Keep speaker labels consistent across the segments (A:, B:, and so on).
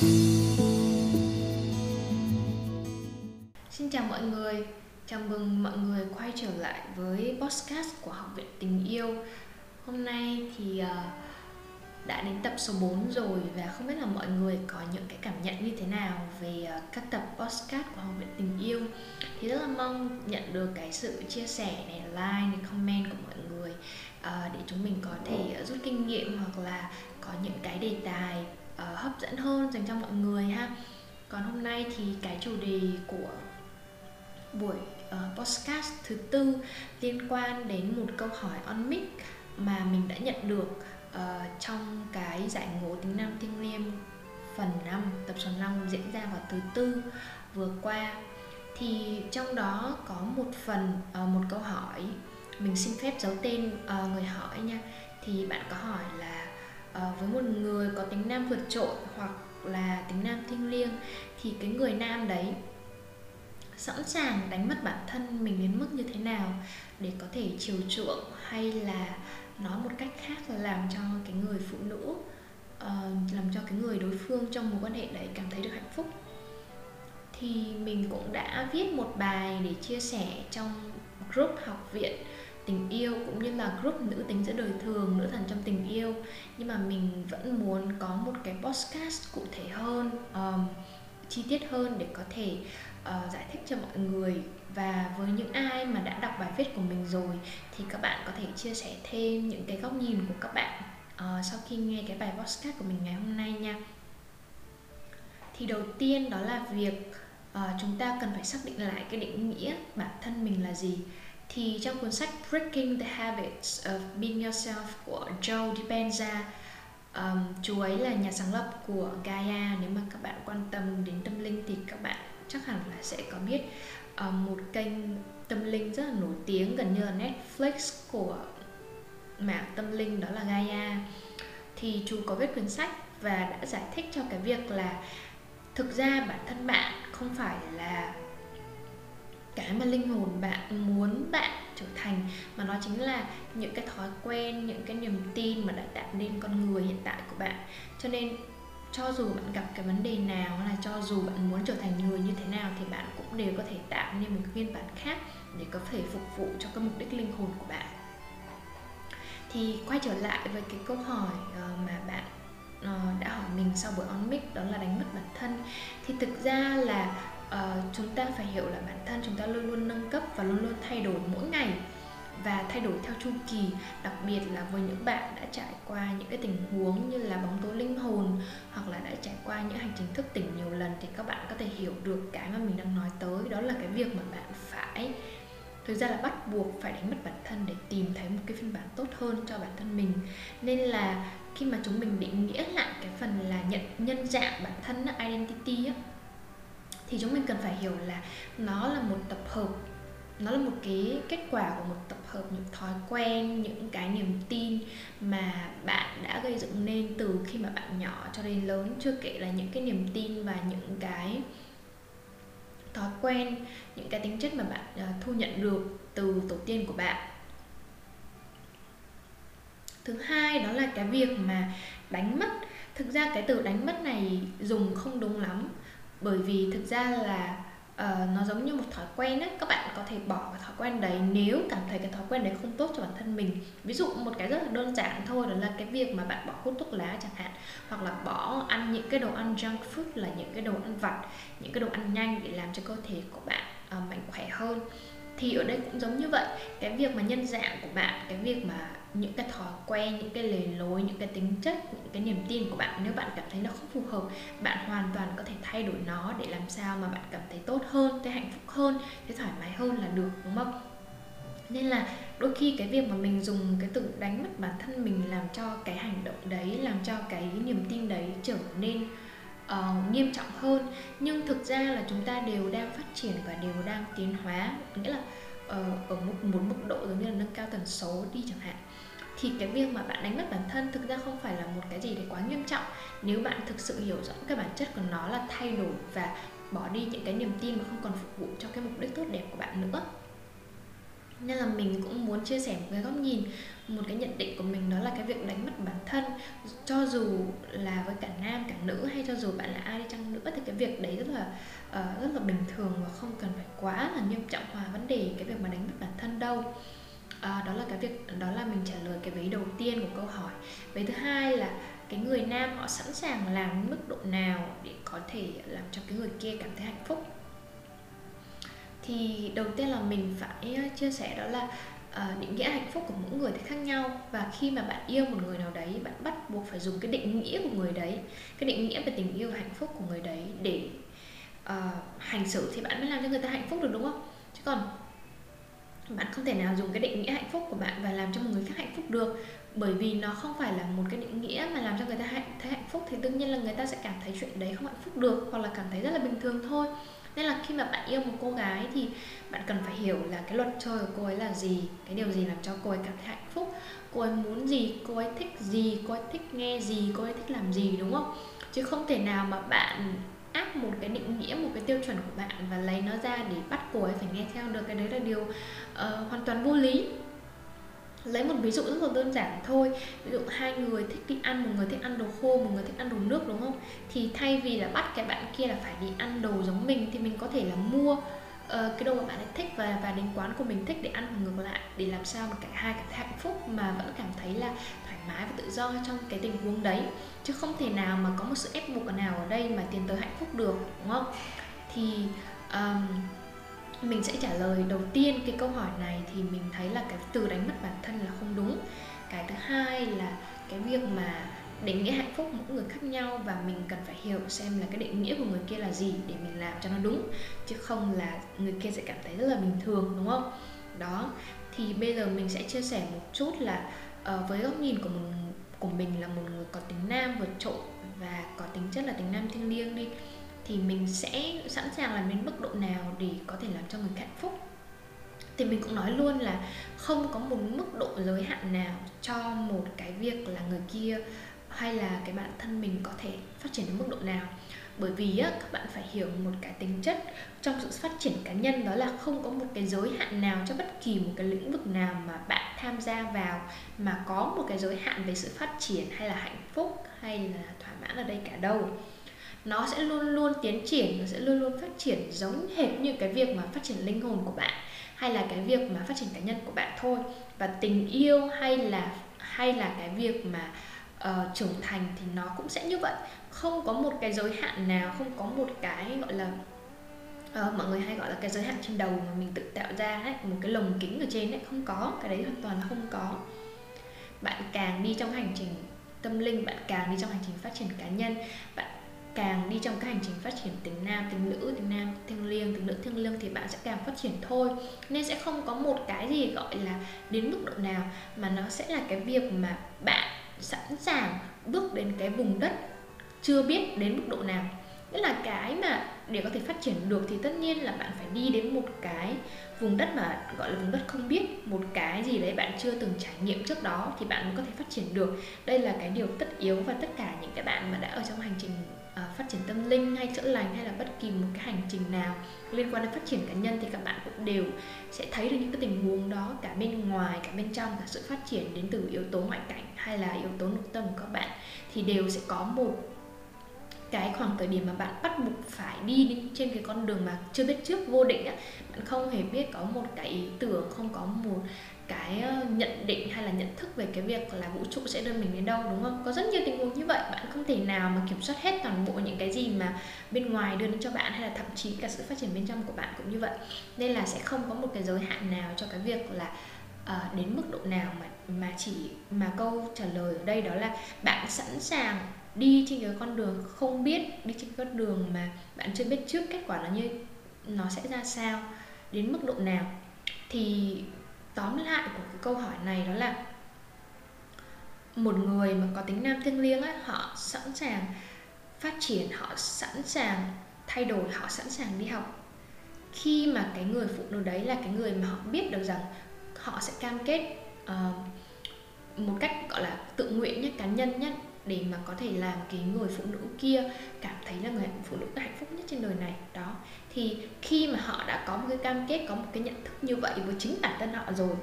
A: Xin chào mọi người, chào mừng mọi người quay trở lại với podcast của Học viện Tình Yêu. Hôm nay thì ờ, đã đến tập số 4 rồi và không biết là mọi người có những cái cảm nhận như thế nào về ờ, các tập podcast của Học viện Tình Yêu. Thì rất là mong nhận được cái sự chia sẻ này, like, này, comment của mọi người ờ, để chúng mình có thể rút kinh nghiệm hoặc là có những cái đề tài uh, hấp dẫn hơn dành cho mọi người ha. Còn hôm nay thì cái chủ đề của buổi uh, podcast thứ tư liên quan đến một câu hỏi on mic mà mình đã nhận được uh, trong cái giải ngộ tính nam thiên liêm phần 5 tập số 5 diễn ra vào thứ tư vừa qua. Thì trong đó có một phần uh, một câu hỏi mình xin phép giấu tên uh, người hỏi nha. Thì bạn có hỏi là Ờ, với một người có tính nam vượt trội hoặc là tính nam thiêng liêng thì cái người nam đấy sẵn sàng đánh mất bản thân mình đến mức như thế nào để có thể chiều chuộng hay là nói một cách khác là làm cho cái người phụ nữ uh, làm cho cái người đối phương trong mối quan hệ đấy cảm thấy được hạnh phúc? Thì mình cũng đã viết một bài để chia sẻ trong group học viện tình yêu cũng như là group nữ tính giữa đời thường nữ thần trong tình yêu. Nhưng mà mình vẫn muốn có một cái podcast cụ thể hơn um, chi tiết hơn để có thể uh, giải thích cho mọi người. Và với những ai mà đã đọc bài viết của mình rồi thì các bạn có thể chia sẻ thêm những cái góc nhìn của các bạn uh, sau khi nghe cái bài podcast của mình ngày hôm nay nha. Thì đầu tiên đó là việc uh, chúng ta cần phải xác định lại cái định nghĩa bản thân mình là gì thì trong cuốn sách Breaking the Habits of Being Yourself của Joe Dispenza um, chú ấy là nhà sáng lập của Gaia. Nếu mà các bạn quan tâm đến tâm linh thì các bạn chắc hẳn là sẽ có biết um, một kênh tâm linh rất là nổi tiếng gần như là Netflix của mạng tâm linh đó là Gaia. Thì chú có viết cuốn sách và đã giải thích cho cái việc là thực ra bản thân bạn không phải là cái mà linh hồn bạn muốn bạn trở thành mà nó chính là những cái thói quen, những cái niềm tin mà đã tạo nên con người hiện tại của bạn. Cho nên, cho dù bạn gặp cái vấn đề nào hay là cho dù bạn muốn trở thành người như thế nào thì bạn cũng đều có thể tạo nên một phiên bản khác để có thể phục vụ cho cái mục đích linh hồn của bạn. Thì quay trở lại với cái câu hỏi ờ, mà bạn ờ, đã hỏi mình sau buổi on mic đó là đánh mất bản thân. Thì thực ra là uh, chúng ta phải hiểu là bản thân chúng ta luôn luôn nâng cấp và luôn luôn thay đổi mỗi ngày và thay đổi theo chu kỳ đặc biệt là với những bạn đã trải qua những cái tình huống như là bóng tối linh hồn hoặc là đã trải qua những hành trình thức tỉnh nhiều lần thì các bạn có thể hiểu được cái mà mình đang nói tới đó là cái việc mà bạn phải thực ra là bắt buộc phải đánh mất bản thân để tìm thấy một cái phiên bản tốt hơn cho bản thân mình. Nên là khi mà chúng mình định nghĩa lại cái phần là nhận nhân dạng bản thân identity á, thì chúng mình cần phải hiểu là nó là một tập hợp, nó là một cái kết quả của một tập hợp, những thói quen, những cái niềm tin mà bạn đã gây dựng nên từ khi mà bạn nhỏ cho đến lớn. Chưa kể là những cái niềm tin và những cái thói quen, những cái tính chất mà bạn ờ, thu nhận được từ tổ tiên của bạn. Thứ hai đó là cái việc mà đánh mất. Thực ra cái từ đánh mất này dùng không đúng lắm bởi vì thực ra là uh, nó giống như một thói quen ấy các bạn có thể bỏ cái thói quen đấy nếu cảm thấy cái thói quen đấy không tốt cho bản thân mình. Ví dụ một cái rất là đơn giản thôi đó là cái việc mà bạn bỏ hút thuốc lá chẳng hạn hoặc là bỏ ăn những cái đồ ăn junk food là những cái đồ ăn vặt những cái đồ ăn nhanh để làm cho cơ thể của bạn uh, mạnh khỏe hơn thì ở đây cũng giống như vậy. Cái việc mà nhân dạng của bạn, cái việc mà những cái thói quen, những cái lề lối, những cái tính chất, những cái niềm tin của bạn, nếu bạn cảm thấy nó không phù hợp, bạn hoàn toàn có thể thay đổi nó để làm sao mà bạn cảm thấy tốt hơn, thấy hạnh phúc hơn, thấy thoải mái hơn là được, đúng không? Nên là đôi khi cái việc mà mình dùng cái từ đánh mất bản thân mình làm cho cái hành động đấy, làm cho cái niềm tin đấy trở nên uh, nghiêm trọng hơn. Nhưng thực ra là chúng ta đều đang phát triển và đều đang tiến hóa nghĩa là uh, ở một, một mức độ giống như là nâng cao tần số đi chẳng hạn. Thì cái việc mà bạn đánh mất bản thân thực ra không phải là một cái gì đấy quá nghiêm trọng. Nếu bạn thực sự hiểu rõ cái bản chất của nó là thay đổi và bỏ đi những cái niềm tin mà không còn phục vụ cho cái mục đích tốt đẹp của bạn nữa nên là mình cũng muốn chia sẻ một cái góc nhìn một cái nhận định của mình đó là cái việc đánh mất bản thân. Cho dù là với cả nam cả nữ hay cho dù bạn là ai đi chăng nữa thì cái việc đấy rất là uh, rất là bình thường và không cần phải quá là nghiêm trọng hóa vấn đề cái việc mà đánh mất bản thân đâu. À, đó là cái việc đó là mình trả lời cái vế đầu tiên của câu hỏi. Vế thứ hai là cái người nam họ sẵn sàng làm mức độ nào để có thể làm cho cái người kia cảm thấy hạnh phúc? Thì đầu tiên là mình phải ờ, chia sẻ đó là uh, định nghĩa hạnh phúc của mỗi người thì khác nhau. Và khi mà bạn yêu một người nào đấy bạn bắt buộc phải dùng cái định nghĩa của người đấy cái định nghĩa về tình yêu hạnh phúc của người đấy để uh, hành xử thì bạn mới làm cho người ta hạnh phúc được đúng không? Chứ còn bạn không thể nào dùng cái định nghĩa hạnh phúc của bạn và làm cho một người khác hạnh phúc được. Bởi vì nó không phải là một cái định nghĩa mà làm cho người ta hạnh thấy hạnh phúc thì đương nhiên là người ta sẽ cảm thấy chuyện đấy không hạnh phúc được hoặc là cảm thấy rất là bình thường thôi nên là khi mà bạn yêu một cô gái thì bạn cần phải hiểu là cái luật chơi của cô ấy là gì cái điều gì làm cho cô ấy cảm thấy hạnh phúc cô ấy muốn gì cô ấy thích gì cô ấy thích nghe gì cô ấy thích làm gì đúng không? Chứ không thể nào mà bạn áp một cái định nghĩa một cái tiêu chuẩn của bạn và lấy nó ra để bắt cô ấy phải nghe theo được. Cái đấy là điều uh, hoàn toàn vô lý lấy một ví dụ rất là đơn giản thôi. Ví dụ hai người thích đi ăn một người thích ăn đồ khô một người thích ăn đồ nước đúng không? Thì thay vì là bắt cái bạn kia là phải đi ăn đồ giống mình thì mình có thể là mua uh, cái đồ mà bạn ấy thích và và đến quán của mình thích để ăn ngược lại để làm sao mà cả hai cảm thấy hạnh phúc mà vẫn cảm thấy là thoải mái và tự do trong cái tình huống đấy. Chứ không thể nào mà có một sự ép buộc nào ở đây mà tiến tới hạnh phúc được đúng không? Thì um, mình sẽ trả lời đầu tiên cái câu hỏi này thì mình thấy là cái từ đánh mất bản thân là không đúng. Cái thứ hai là cái việc mà định nghĩa hạnh phúc mỗi người khác nhau và mình cần phải hiểu xem là cái định nghĩa của người kia là gì để mình làm cho nó đúng chứ không là người kia sẽ cảm thấy rất là bình thường đúng không? Đó thì bây giờ mình sẽ chia sẻ một chút là uh, với góc nhìn của mình của mình là một người có tính nam vượt trội và có tính chất là tính nam thiêng liêng đi thì mình sẽ sẵn sàng làm đến mức độ nào để có thể làm cho người hạnh phúc. Thì mình cũng nói luôn là không có một mức độ giới hạn nào cho một cái việc là người kia hay là cái bản thân mình có thể phát triển đến mức độ nào. Bởi vì á, các bạn phải hiểu một cái tính chất trong sự phát triển cá nhân đó là không có một cái giới hạn nào cho bất kỳ một cái lĩnh vực nào mà bạn tham gia vào mà có một cái giới hạn về sự phát triển hay là hạnh phúc hay là thỏa mãn ở đây cả đâu nó sẽ luôn luôn tiến triển nó sẽ luôn luôn phát triển giống hệt như cái việc mà phát triển linh hồn của bạn hay là cái việc mà phát triển cá nhân của bạn thôi. Và tình yêu hay là hay là cái việc mà uh, trưởng thành thì nó cũng sẽ như vậy. Không có một cái giới hạn nào không có một cái gọi là uh, mọi người hay gọi là cái giới hạn trên đầu mà mình tự tạo ra ấy, một cái lồng kính ở trên ấy không có cái đấy hoàn toàn là không có. Bạn càng đi trong hành trình tâm linh bạn càng đi trong hành trình phát triển cá nhân bạn càng đi trong cái hành trình phát triển tính nam tính nữ tính nam thiêng liêng tính nữ thiêng liêng thì bạn sẽ càng phát triển thôi. Nên sẽ không có một cái gì gọi là đến mức độ nào mà nó sẽ là cái việc mà bạn sẵn sàng bước đến cái vùng đất chưa biết đến mức độ nào. Nghĩa là cái mà để có thể phát triển được thì tất nhiên là bạn phải đi đến một cái vùng đất mà gọi là vùng đất không biết, một cái gì đấy bạn chưa từng trải nghiệm trước đó thì bạn mới có thể phát triển được. Đây là cái điều tất yếu và tất cả những cái bạn mà đã ở trong hành trình À, phát triển tâm linh hay chữa lành hay là bất kỳ một cái hành trình nào liên quan đến phát triển cá nhân thì các bạn cũng đều sẽ thấy được những cái tình huống đó cả bên ngoài, cả bên trong, cả sự phát triển đến từ yếu tố ngoại cảnh hay là yếu tố nội tâm của các bạn thì đều sẽ có một cái khoảng thời điểm mà bạn bắt buộc phải đi trên cái con đường mà chưa biết trước, vô định á. Bạn không hề biết có một cái ý tưởng, không có một cái ờ, nhận định hay là nhận thức về cái việc là vũ trụ sẽ đưa mình đến đâu đúng không? Có rất nhiều tình huống như vậy bạn không thể nào mà kiểm soát hết toàn bộ những cái gì mà bên ngoài đưa đến cho bạn hay là thậm chí cả sự phát triển bên trong của bạn cũng như vậy. Nên là sẽ không có một cái giới hạn nào cho cái việc là uh, đến mức độ nào mà mà chỉ mà câu trả lời ở đây đó là bạn sẵn sàng đi trên cái con đường không biết đi trên con đường mà bạn chưa biết trước kết quả nó như nó sẽ ra sao đến mức độ nào. Thì tóm lại của cái câu hỏi này đó là một người mà có tính nam thiêng liêng ấy họ sẵn sàng phát triển họ sẵn sàng thay đổi họ sẵn sàng đi học. Khi mà cái người phụ nữ đấy là cái người mà họ biết được rằng họ sẽ cam kết uh, một cách gọi là tự nguyện nhất cá nhân nhất để mà có thể làm cái người phụ nữ kia cảm thấy là người phụ nữ hạnh phúc nhất trên đời này. Đó. Thì khi mà họ đã có một cái cam kết có một cái nhận thức như vậy với chính bản thân họ rồi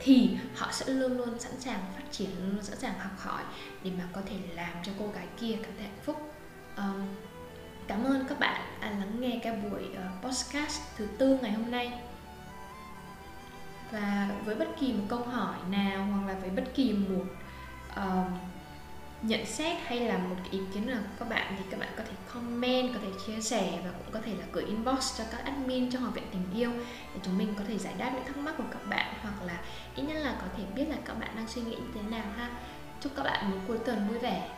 A: thì họ sẽ luôn luôn sẵn sàng phát triển luôn luôn sẵn sàng học hỏi để mà có thể làm cho cô gái kia cảm thấy hạnh phúc. Um, cảm ơn các bạn đã lắng nghe cái buổi uh, podcast thứ tư ngày hôm nay. Và với bất kỳ một câu hỏi nào hoặc là với bất kỳ một uh, nhận xét hay là một ý kiến nào của các bạn thì các bạn có thể comment, có thể chia sẻ và cũng có thể là gửi inbox cho các admin trong học viện tình yêu để chúng mình có thể giải đáp những thắc mắc của các bạn hoặc là ít nhất là có thể biết là các bạn đang suy nghĩ như thế nào ha. Chúc các bạn một cuối tuần vui vẻ.